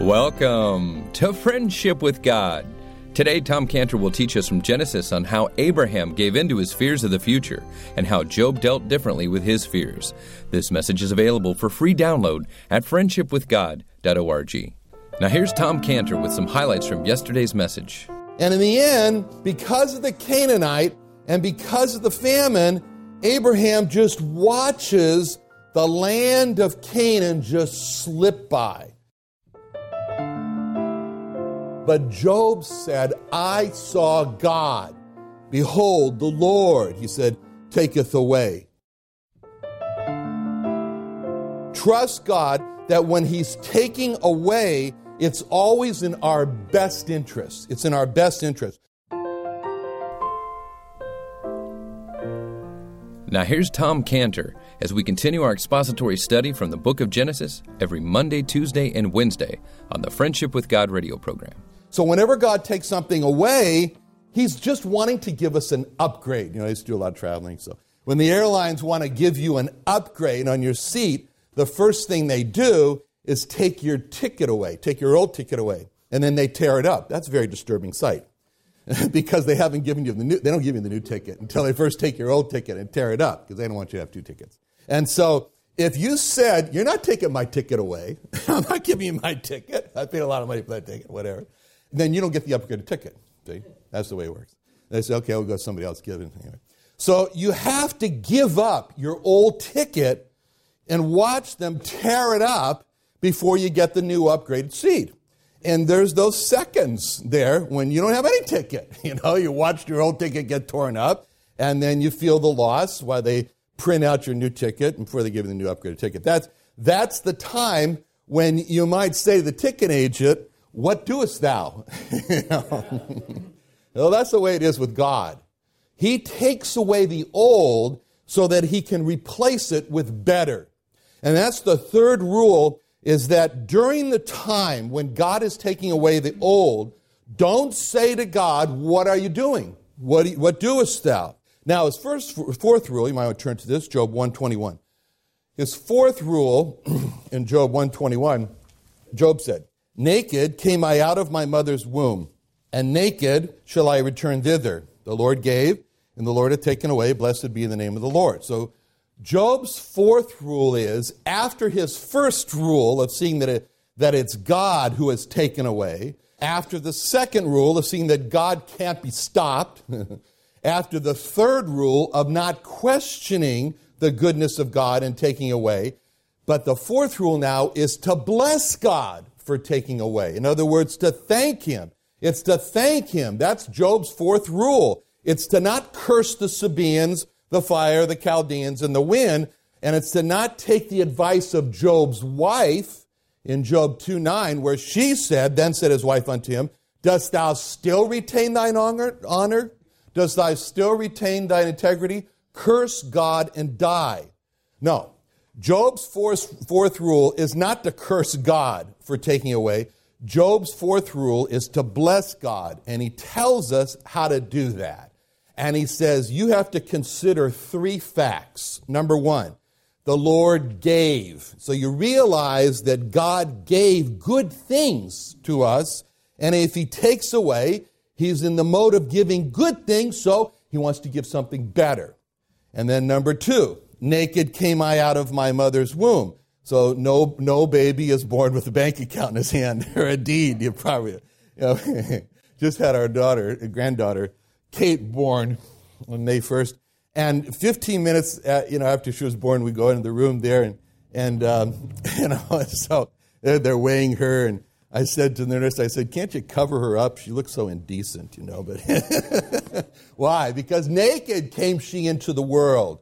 Welcome to Friendship with God. Today, Tom Cantor will teach us from Genesis on how Abraham gave in to his fears of the future and how Job dealt differently with his fears. This message is available for free download at friendshipwithgod.org. Now, here's Tom Cantor with some highlights from yesterday's message. And in the end, because of the Canaanite and because of the famine, Abraham just watches the land of Canaan just slip by. But Job said, I saw God. Behold, the Lord, he said, taketh away. Trust God that when he's taking away, it's always in our best interest. It's in our best interest. Now, here's Tom Cantor as we continue our expository study from the book of Genesis every Monday, Tuesday, and Wednesday on the Friendship with God radio program. So, whenever God takes something away, He's just wanting to give us an upgrade. You know, I used to do a lot of traveling. So, when the airlines want to give you an upgrade on your seat, the first thing they do is take your ticket away, take your old ticket away, and then they tear it up. That's a very disturbing sight. because they haven't given you the new, they don't give you the new ticket until they first take your old ticket and tear it up because they don't want you to have two tickets. And so if you said, you're not taking my ticket away, I'm not giving you my ticket, I paid a lot of money for that ticket, whatever, then you don't get the upgraded ticket. See? That's the way it works. They say, okay, we'll go somebody else give it. Anyway. So you have to give up your old ticket and watch them tear it up before you get the new upgraded seat. And there's those seconds there when you don't have any ticket. You know, you watched your old ticket get torn up, and then you feel the loss while they print out your new ticket before they give you the new upgraded ticket. That's, that's the time when you might say to the ticket agent, What doest thou? you know? well, that's the way it is with God. He takes away the old so that he can replace it with better. And that's the third rule is that during the time when God is taking away the old, don't say to God, What are you doing? What, do you, what doest thou? Now, his first, fourth rule, you might want to turn to this, Job 121. His fourth rule in Job 121, Job said, Naked came I out of my mother's womb, and naked shall I return thither. The Lord gave, and the Lord hath taken away. Blessed be the name of the Lord. So Job's fourth rule is after his first rule of seeing that, it, that it's God who has taken away, after the second rule of seeing that God can't be stopped, after the third rule of not questioning the goodness of God and taking away, but the fourth rule now is to bless God for taking away. In other words, to thank Him. It's to thank Him. That's Job's fourth rule. It's to not curse the Sabaeans the fire, the Chaldeans, and the wind. And it's to not take the advice of Job's wife in Job 2 9, where she said, Then said his wife unto him, Dost thou still retain thine honor? honor? Dost thou still retain thine integrity? Curse God and die. No. Job's fourth, fourth rule is not to curse God for taking away. Job's fourth rule is to bless God, and he tells us how to do that. And he says, You have to consider three facts. Number one, the Lord gave. So you realize that God gave good things to us. And if he takes away, he's in the mode of giving good things, so he wants to give something better. And then number two, naked came I out of my mother's womb. So no, no baby is born with a bank account in his hand or a deed. You probably you know, just had our daughter, granddaughter, Kate born on May 1st. And 15 minutes, at, uh, you know, after she was born, we go into the room there, and and um, you know, so they're weighing her, and I said to the nurse, I said, "Can't you cover her up? She looks so indecent, you know." But why? Because naked came she into the world,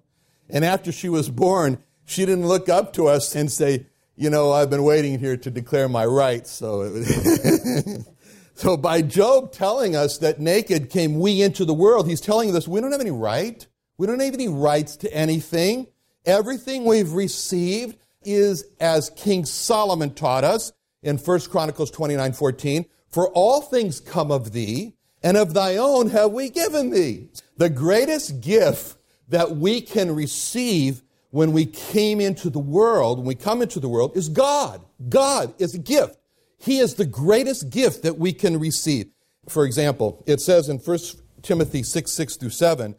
and after she was born, she didn't look up to us and say, "You know, I've been waiting here to declare my rights." So. So, by Job telling us that naked came we into the world, he's telling us we don't have any right. We don't have any rights to anything. Everything we've received is as King Solomon taught us in 1 Chronicles 29 14. For all things come of thee, and of thy own have we given thee. The greatest gift that we can receive when we came into the world, when we come into the world, is God. God is a gift. He is the greatest gift that we can receive. For example, it says in 1 Timothy 6 6 through 7,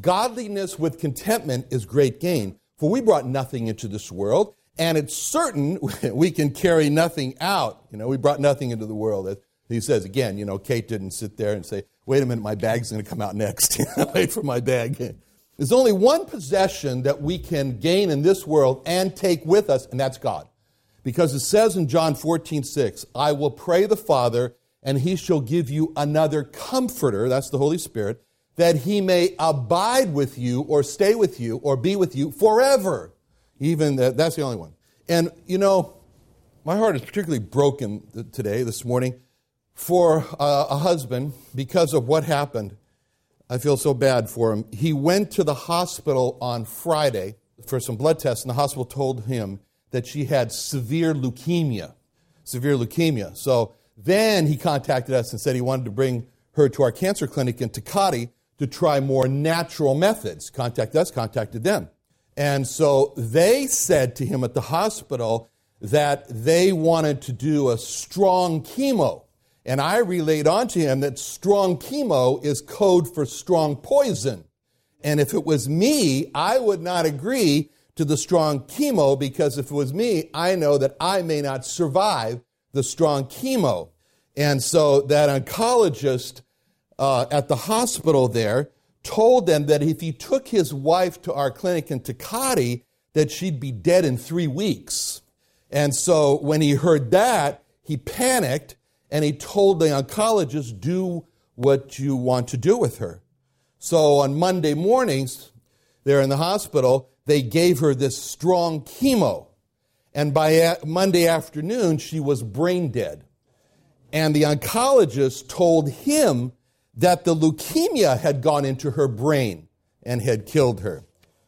Godliness with contentment is great gain, for we brought nothing into this world, and it's certain we can carry nothing out. You know, we brought nothing into the world. He says again, you know, Kate didn't sit there and say, wait a minute, my bag's going to come out next. wait for my bag. There's only one possession that we can gain in this world and take with us, and that's God. Because it says in John 14, 6, I will pray the Father, and he shall give you another comforter, that's the Holy Spirit, that he may abide with you, or stay with you, or be with you forever. Even that, that's the only one. And, you know, my heart is particularly broken today, this morning, for a, a husband because of what happened. I feel so bad for him. He went to the hospital on Friday for some blood tests, and the hospital told him that she had severe leukemia. Severe leukemia. So then he contacted us and said he wanted to bring her to our cancer clinic in Tecate to try more natural methods. Contact us, contacted them. And so they said to him at the hospital that they wanted to do a strong chemo. And I relayed on to him that strong chemo is code for strong poison. And if it was me, I would not agree to the strong chemo because if it was me, I know that I may not survive the strong chemo. And so that oncologist uh, at the hospital there told them that if he took his wife to our clinic in Tecate, that she'd be dead in three weeks. And so when he heard that, he panicked and he told the oncologist, do what you want to do with her. So on Monday mornings, there in the hospital, they gave her this strong chemo. And by Monday afternoon, she was brain dead. And the oncologist told him that the leukemia had gone into her brain and had killed her.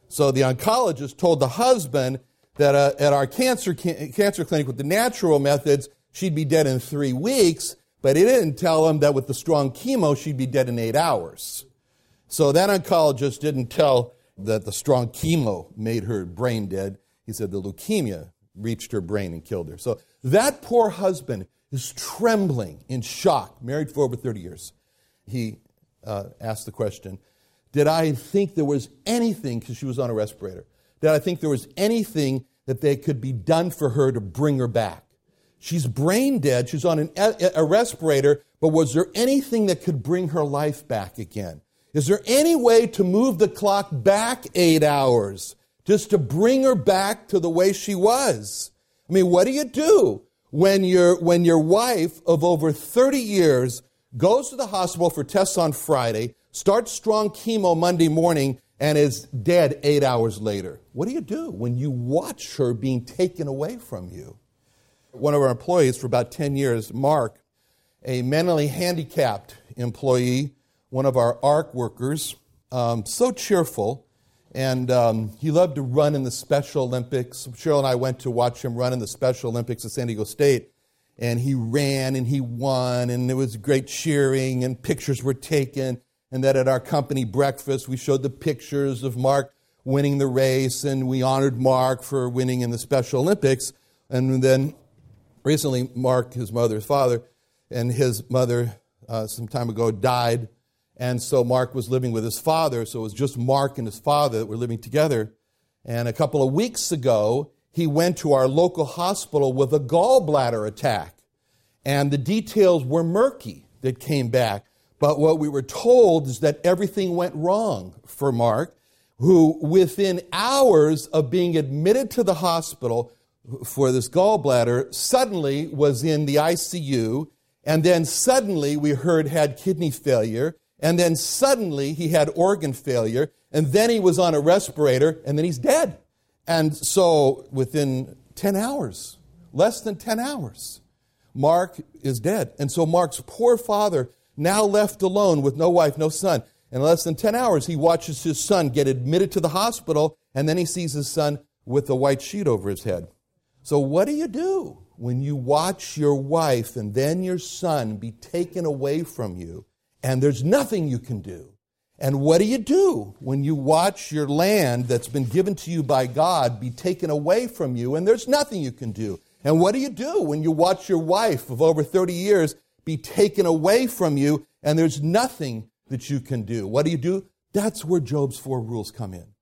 So the oncologist told the husband that uh, at our cancer, cancer clinic with the natural methods, she'd be dead in three weeks, but he didn't tell him that with the strong chemo, she'd be dead in eight hours. So that oncologist didn't tell that the strong chemo made her brain dead. He said the leukemia reached her brain and killed her. So that poor husband is trembling in shock, married for over 30 years. He uh, asked the question Did I think there was anything, because she was on a respirator, did I think there was anything that they could be done for her to bring her back? She's brain dead. She's on an, a respirator, but was there anything that could bring her life back again? Is there any way to move the clock back eight hours just to bring her back to the way she was? I mean, what do you do when your, when your wife of over 30 years goes to the hospital for tests on Friday, starts strong chemo Monday morning, and is dead eight hours later? What do you do when you watch her being taken away from you? One of our employees for about 10 years, Mark, a mentally handicapped employee, one of our ARC workers, um, so cheerful. And um, he loved to run in the Special Olympics. Cheryl and I went to watch him run in the Special Olympics at San Diego State. And he ran and he won, and there was great cheering, and pictures were taken. And that at our company breakfast, we showed the pictures of Mark winning the race, and we honored Mark for winning in the Special Olympics. And then Recently, Mark, his mother's father, and his mother uh, some time ago died. And so Mark was living with his father. So it was just Mark and his father that were living together. And a couple of weeks ago, he went to our local hospital with a gallbladder attack. And the details were murky that came back. But what we were told is that everything went wrong for Mark, who within hours of being admitted to the hospital for this gallbladder suddenly was in the ICU, and then suddenly we heard had kidney failure, and then suddenly he had organ failure, and then he was on a respirator, and then he's dead. And so within 10 hours, less than 10 hours, Mark is dead. And so Mark's poor father, now left alone with no wife, no son, in less than 10 hours, he watches his son get admitted to the hospital, and then he sees his son with a white sheet over his head. So, what do you do when you watch your wife and then your son be taken away from you and there's nothing you can do? And what do you do when you watch your land that's been given to you by God be taken away from you and there's nothing you can do? And what do you do when you watch your wife of over 30 years be taken away from you and there's nothing that you can do? What do you do? That's where Job's four rules come in.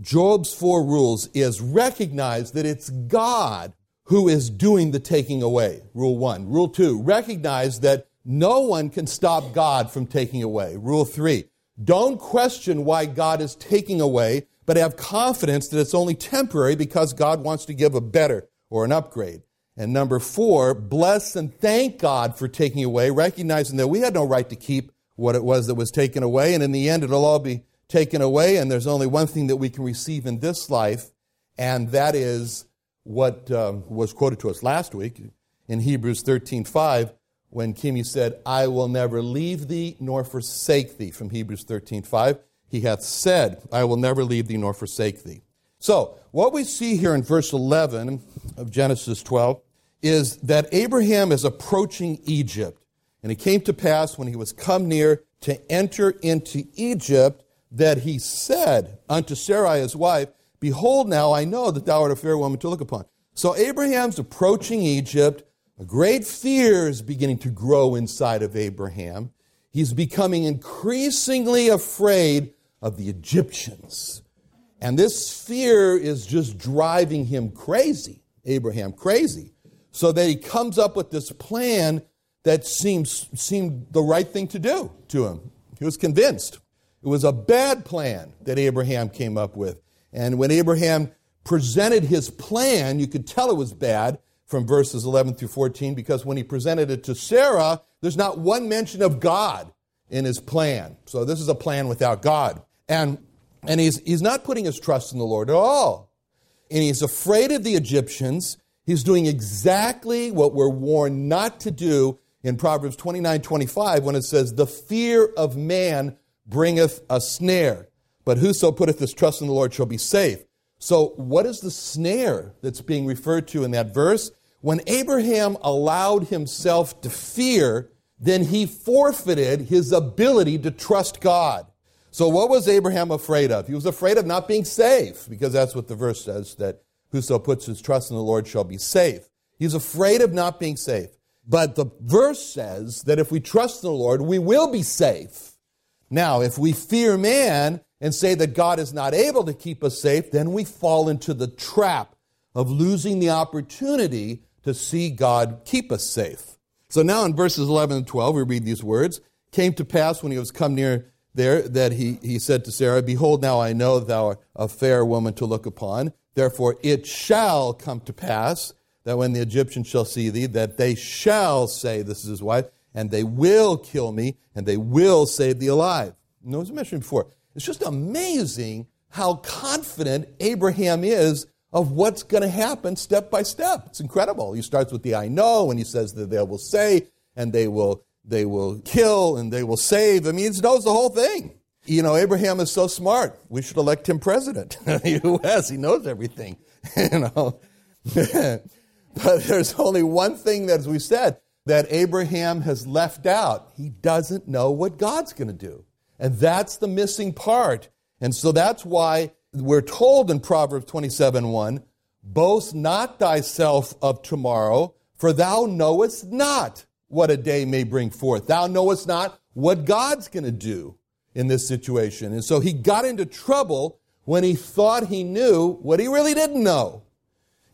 Job's four rules is recognize that it's God who is doing the taking away. Rule one. Rule two, recognize that no one can stop God from taking away. Rule three, don't question why God is taking away, but have confidence that it's only temporary because God wants to give a better or an upgrade. And number four, bless and thank God for taking away, recognizing that we had no right to keep what it was that was taken away, and in the end, it'll all be taken away, and there's only one thing that we can receive in this life, and that is what um, was quoted to us last week in Hebrews 13:5, when Kimi said, "I will never leave thee nor forsake thee." From Hebrews 13:5, he hath said, "I will never leave thee nor forsake thee." So, what we see here in verse 11 of Genesis 12 is that Abraham is approaching Egypt. And it came to pass when he was come near to enter into Egypt that he said unto Sarai his wife, Behold, now I know that thou art a fair woman to look upon. So Abraham's approaching Egypt. A great fear is beginning to grow inside of Abraham. He's becoming increasingly afraid of the Egyptians. And this fear is just driving him crazy, Abraham crazy. So that he comes up with this plan that seems, seemed the right thing to do to him. He was convinced. It was a bad plan that Abraham came up with. And when Abraham presented his plan, you could tell it was bad from verses 11 through 14 because when he presented it to Sarah, there's not one mention of God in his plan. So this is a plan without God. And, and he's, he's not putting his trust in the Lord at all. And he's afraid of the Egyptians. He's doing exactly what we're warned not to do in Proverbs 29 25 when it says, The fear of man bringeth a snare, but whoso putteth his trust in the Lord shall be safe. So, what is the snare that's being referred to in that verse? When Abraham allowed himself to fear, then he forfeited his ability to trust God. So, what was Abraham afraid of? He was afraid of not being safe, because that's what the verse says that whoso puts his trust in the Lord shall be safe. He's afraid of not being safe. But the verse says that if we trust in the Lord, we will be safe. Now, if we fear man and say that God is not able to keep us safe, then we fall into the trap of losing the opportunity to see God keep us safe. So now in verses 11 and 12, we read these words Came to pass when he was come near there that he, he said to Sarah, Behold, now I know thou art a fair woman to look upon. Therefore it shall come to pass that when the Egyptians shall see thee, that they shall say, This is his wife, and they will kill me, and they will save thee alive. And it was mentioned before. It's just amazing how confident Abraham is of what's going to happen step by step. It's incredible. He starts with the I know, and he says that they will say, and they will, they will kill, and they will save. I mean, he knows the whole thing. You know, Abraham is so smart. We should elect him president of the U.S. He knows everything. you know. but there's only one thing that, as we said, that Abraham has left out. He doesn't know what God's going to do. And that's the missing part. And so that's why we're told in Proverbs 27 1 Boast not thyself of tomorrow, for thou knowest not what a day may bring forth. Thou knowest not what God's going to do in this situation. And so he got into trouble when he thought he knew what he really didn't know.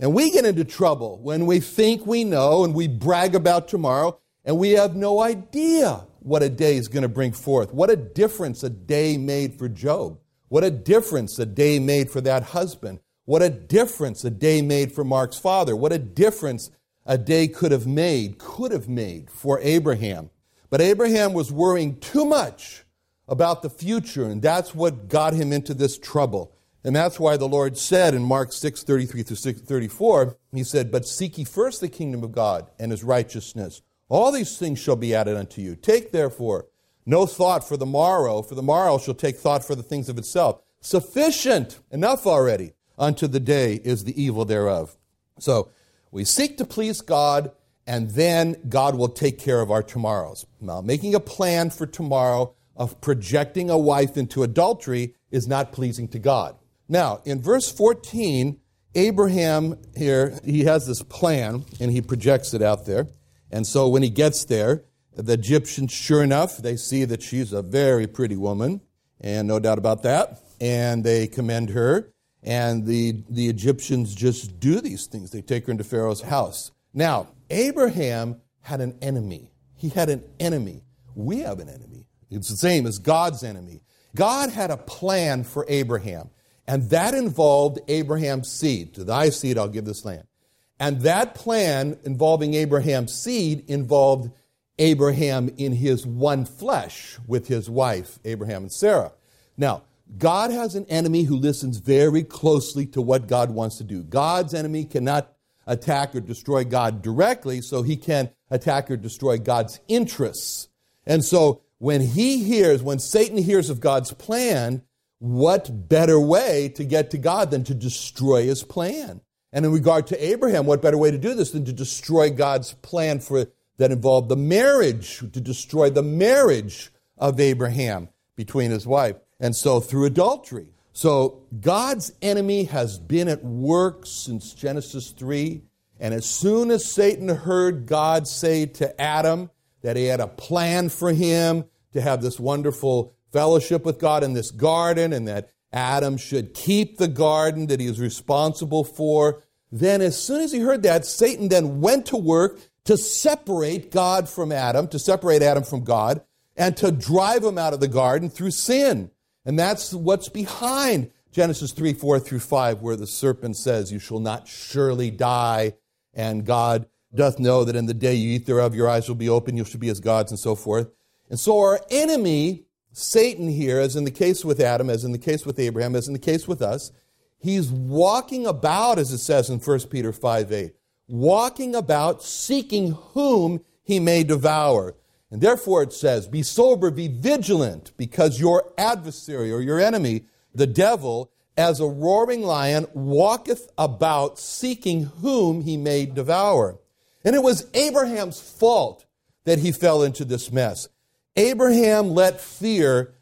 And we get into trouble when we think we know and we brag about tomorrow and we have no idea what a day is going to bring forth. What a difference a day made for Job. What a difference a day made for that husband. What a difference a day made for Mark's father. What a difference a day could have made, could have made for Abraham. But Abraham was worrying too much about the future, and that's what got him into this trouble. And that's why the Lord said in Mark 6 33 through 6, 34, He said, But seek ye first the kingdom of God and his righteousness. All these things shall be added unto you. Take therefore no thought for the morrow, for the morrow shall take thought for the things of itself. Sufficient, enough already, unto the day is the evil thereof. So we seek to please God, and then God will take care of our tomorrows. Now, making a plan for tomorrow of projecting a wife into adultery is not pleasing to God. Now, in verse 14, Abraham here, he has this plan and he projects it out there. And so when he gets there, the Egyptians, sure enough, they see that she's a very pretty woman, and no doubt about that. And they commend her. And the, the Egyptians just do these things. They take her into Pharaoh's house. Now, Abraham had an enemy. He had an enemy. We have an enemy. It's the same as God's enemy. God had a plan for Abraham, and that involved Abraham's seed. To thy seed I'll give this land. And that plan involving Abraham's seed involved Abraham in his one flesh with his wife, Abraham and Sarah. Now, God has an enemy who listens very closely to what God wants to do. God's enemy cannot attack or destroy God directly, so he can attack or destroy God's interests. And so when he hears, when Satan hears of God's plan, what better way to get to God than to destroy his plan? And in regard to Abraham, what better way to do this than to destroy God's plan for that involved the marriage, to destroy the marriage of Abraham between his wife. And so through adultery. So God's enemy has been at work since Genesis 3. And as soon as Satan heard God say to Adam that he had a plan for him to have this wonderful fellowship with God in this garden and that Adam should keep the garden that he is responsible for, then as soon as he heard that, Satan then went to work to separate God from Adam, to separate Adam from God, and to drive him out of the garden through sin. And that's what's behind Genesis 3 4 through 5, where the serpent says, You shall not surely die, and God doth know that in the day you eat thereof, your eyes will be open, you shall be as gods, and so forth. And so our enemy, Satan, here, as in the case with Adam, as in the case with Abraham, as in the case with us, he's walking about, as it says in 1 Peter 5 8, walking about seeking whom he may devour. And therefore it says, Be sober, be vigilant, because your adversary or your enemy, the devil, as a roaring lion, walketh about seeking whom he may devour. And it was Abraham's fault that he fell into this mess. Abraham let fear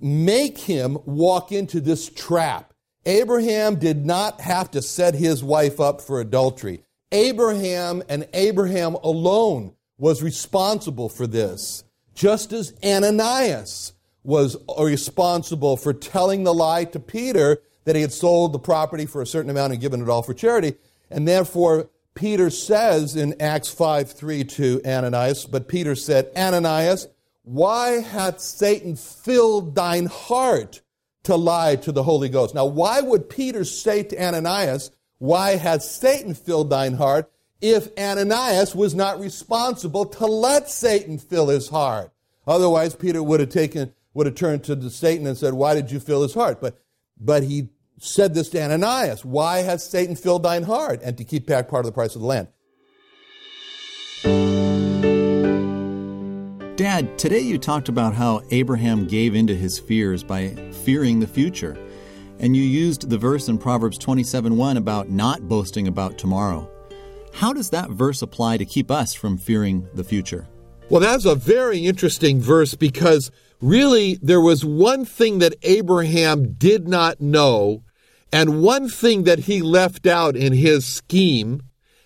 make him walk into this trap. Abraham did not have to set his wife up for adultery. Abraham and Abraham alone was responsible for this, just as Ananias was responsible for telling the lie to Peter that he had sold the property for a certain amount and given it all for charity. And therefore, Peter says in Acts 5 3 to Ananias, but Peter said, Ananias, why hath Satan filled thine heart to lie to the Holy Ghost? Now, why would Peter say to Ananias, Why hath Satan filled thine heart? if Ananias was not responsible to let Satan fill his heart. Otherwise, Peter would have taken, would have turned to Satan and said, Why did you fill his heart? But, but he said this to Ananias Why has Satan filled thine heart? And to keep back part of the price of the land. Dad, today you talked about how Abraham gave into his fears by fearing the future. And you used the verse in Proverbs 27 1 about not boasting about tomorrow. How does that verse apply to keep us from fearing the future? Well, that's a very interesting verse because really there was one thing that Abraham did not know and one thing that he left out in his scheme,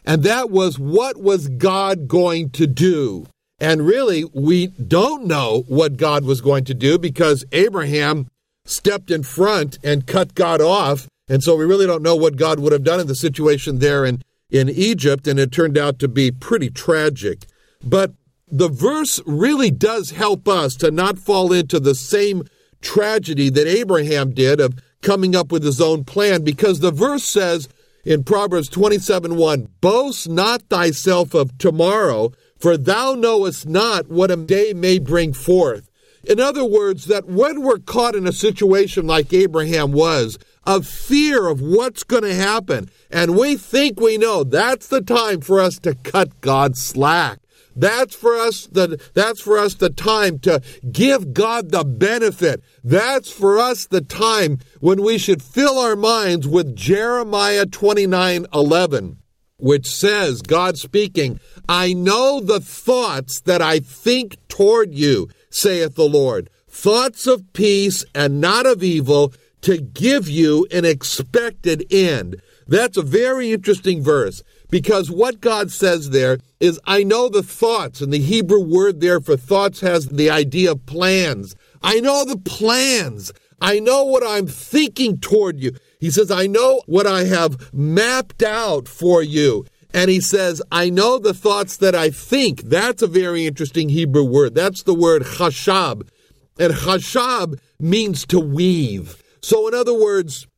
and that was what was God going to do? And really, we don't know what God was going to do because Abraham stepped in front and cut God off. And so we really don't know what God would have done in the situation there in in Egypt, and it turned out to be pretty tragic. But the verse really does help us to not fall into the same tragedy that Abraham did of coming up with his own plan, because the verse says in Proverbs 27 1, Boast not thyself of tomorrow, for thou knowest not what a day may bring forth. In other words, that when we're caught in a situation like Abraham was, of fear of what's going to happen, and we think we know, that's the time for us to cut God slack. That's for us the that's for us the time to give God the benefit. That's for us the time when we should fill our minds with Jeremiah 29:11, which says, God speaking, I know the thoughts that I think toward you, saith the Lord, thoughts of peace and not of evil, to give you an expected end. That's a very interesting verse because what God says there is, I know the thoughts, and the Hebrew word there for thoughts has the idea of plans. I know the plans. I know what I'm thinking toward you. He says, I know what I have mapped out for you. And he says, I know the thoughts that I think. That's a very interesting Hebrew word. That's the word chashab. And chashab means to weave. So, in other words,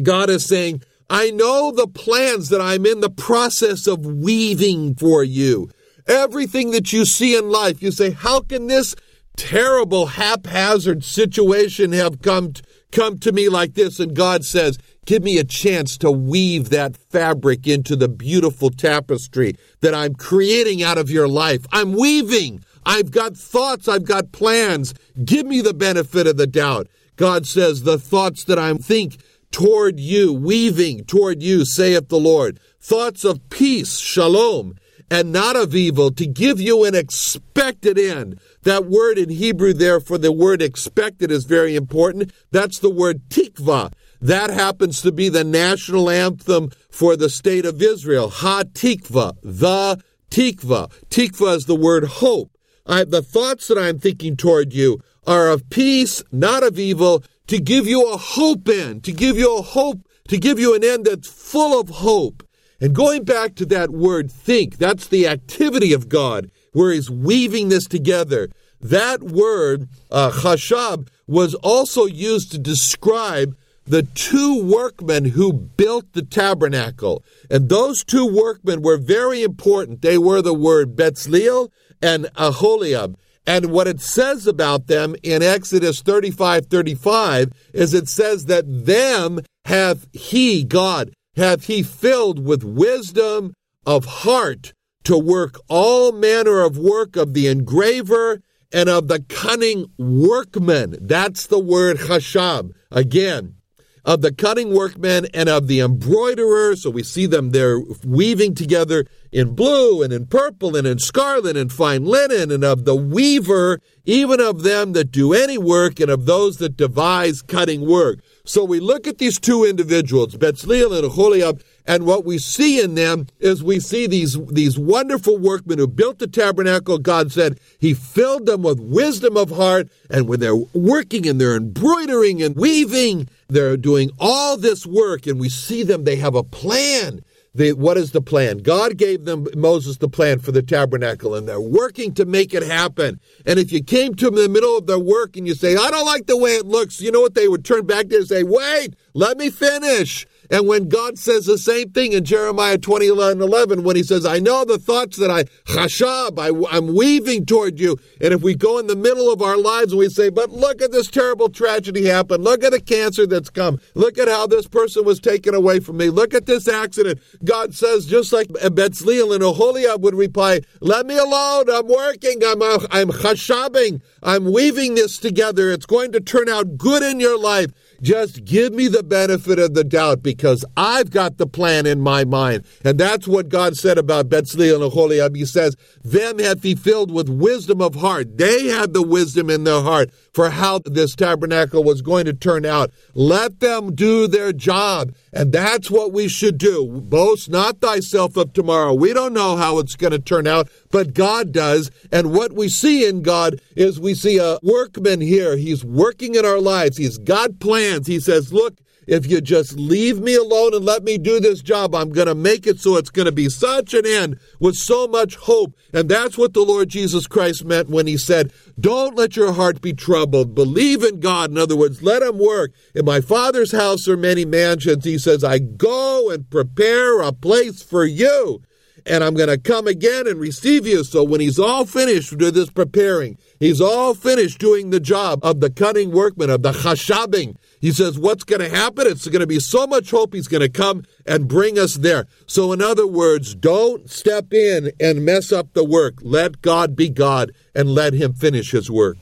God is saying, I know the plans that I'm in the process of weaving for you. Everything that you see in life, you say, how can this terrible haphazard situation have come to, come to me like this and God says, "Give me a chance to weave that fabric into the beautiful tapestry that I'm creating out of your life. I'm weaving. I've got thoughts, I've got plans. Give me the benefit of the doubt." God says, "The thoughts that I think toward you, weaving toward you, saith the Lord, thoughts of peace, shalom, and not of evil, to give you an expected end." That word in Hebrew there for the word expected is very important. That's the word tikva. That happens to be the national anthem for the state of Israel. Ha tikva, the tikva. Tikva is the word hope. I, the thoughts that I'm thinking toward you are of peace, not of evil, to give you a hope end, to give you a hope, to give you an end that's full of hope. And going back to that word think, that's the activity of God where he's weaving this together. That word, uh, chashab, was also used to describe the two workmen who built the tabernacle. And those two workmen were very important. They were the word Betzalel and Aholiab. And what it says about them in Exodus 35 35 is it says that them hath he, God, hath he filled with wisdom of heart to work all manner of work of the engraver and of the cunning workman. That's the word chashab. Again, of the cutting workmen and of the embroiderer. So we see them there weaving together in blue and in purple and in scarlet and fine linen, and of the weaver, even of them that do any work, and of those that devise cutting work. So we look at these two individuals, Betzalel and Aholiab, and what we see in them is we see these, these wonderful workmen who built the tabernacle. God said he filled them with wisdom of heart. And when they're working and they're embroidering and weaving, they're doing all this work. And we see them, they have a plan. They, what is the plan? God gave them Moses the plan for the tabernacle, and they're working to make it happen. And if you came to them in the middle of their work and you say, I don't like the way it looks, you know what they would turn back to and say, Wait, let me finish. And when God says the same thing in Jeremiah 20, 11, when he says, I know the thoughts that I, chashab, I, I'm weaving toward you. And if we go in the middle of our lives and we say, but look at this terrible tragedy happen. Look at the cancer that's come. Look at how this person was taken away from me. Look at this accident. God says, just like Betzalel and Oholiab would reply, let me alone. I'm working. I'm, uh, I'm chashabing. I'm weaving this together. It's going to turn out good in your life. Just give me the benefit of the doubt because I've got the plan in my mind. And that's what God said about Betzalel and Aholiab. He says, Them hath he filled with wisdom of heart. They had the wisdom in their heart for how this tabernacle was going to turn out. Let them do their job. And that's what we should do. Boast not thyself of tomorrow. We don't know how it's going to turn out, but God does. And what we see in God is we see a workman here. He's working in our lives. He's got He says, look, if you just leave me alone and let me do this job, I'm going to make it so it's going to be such an end with so much hope. And that's what the Lord Jesus Christ meant when he said, Don't let your heart be troubled. Believe in God. In other words, let him work. In my Father's house are many mansions. He says, I go and prepare a place for you and I'm going to come again and receive you. So when he's all finished with this preparing, he's all finished doing the job of the cutting workman, of the chashabing. He says, what's going to happen? It's going to be so much hope he's going to come and bring us there. So in other words, don't step in and mess up the work. Let God be God and let him finish his work.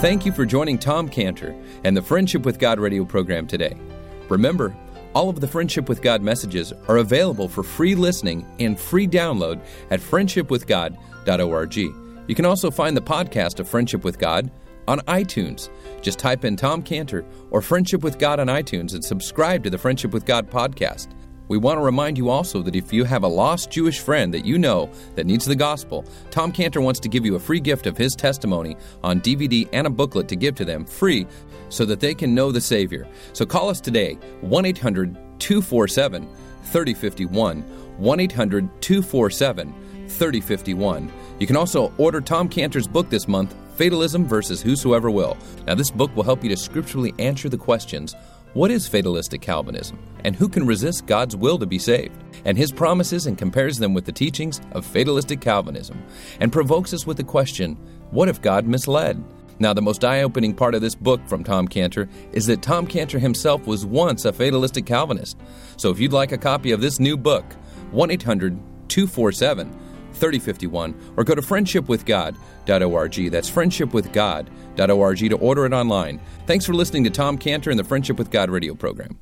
Thank you for joining Tom Cantor and the Friendship with God radio program today. Remember, all of the Friendship with God messages are available for free listening and free download at friendshipwithgod.org. You can also find the podcast of Friendship with God on iTunes. Just type in Tom Cantor or Friendship with God on iTunes and subscribe to the Friendship with God podcast. We want to remind you also that if you have a lost Jewish friend that you know that needs the gospel, Tom Cantor wants to give you a free gift of his testimony on DVD and a booklet to give to them free so that they can know the Savior. So call us today, 1 800 247 3051. 1 800 247 3051. You can also order Tom Cantor's book this month, Fatalism versus Whosoever Will. Now, this book will help you to scripturally answer the questions what is fatalistic Calvinism? And who can resist God's will to be saved? And his promises and compares them with the teachings of fatalistic Calvinism and provokes us with the question what if God misled? Now, the most eye opening part of this book from Tom Cantor is that Tom Cantor himself was once a fatalistic Calvinist. So if you'd like a copy of this new book, 1 800 247 3051 or go to friendshipwithgod.org. That's friendshipwithgod.org to order it online. Thanks for listening to Tom Cantor and the Friendship with God radio program.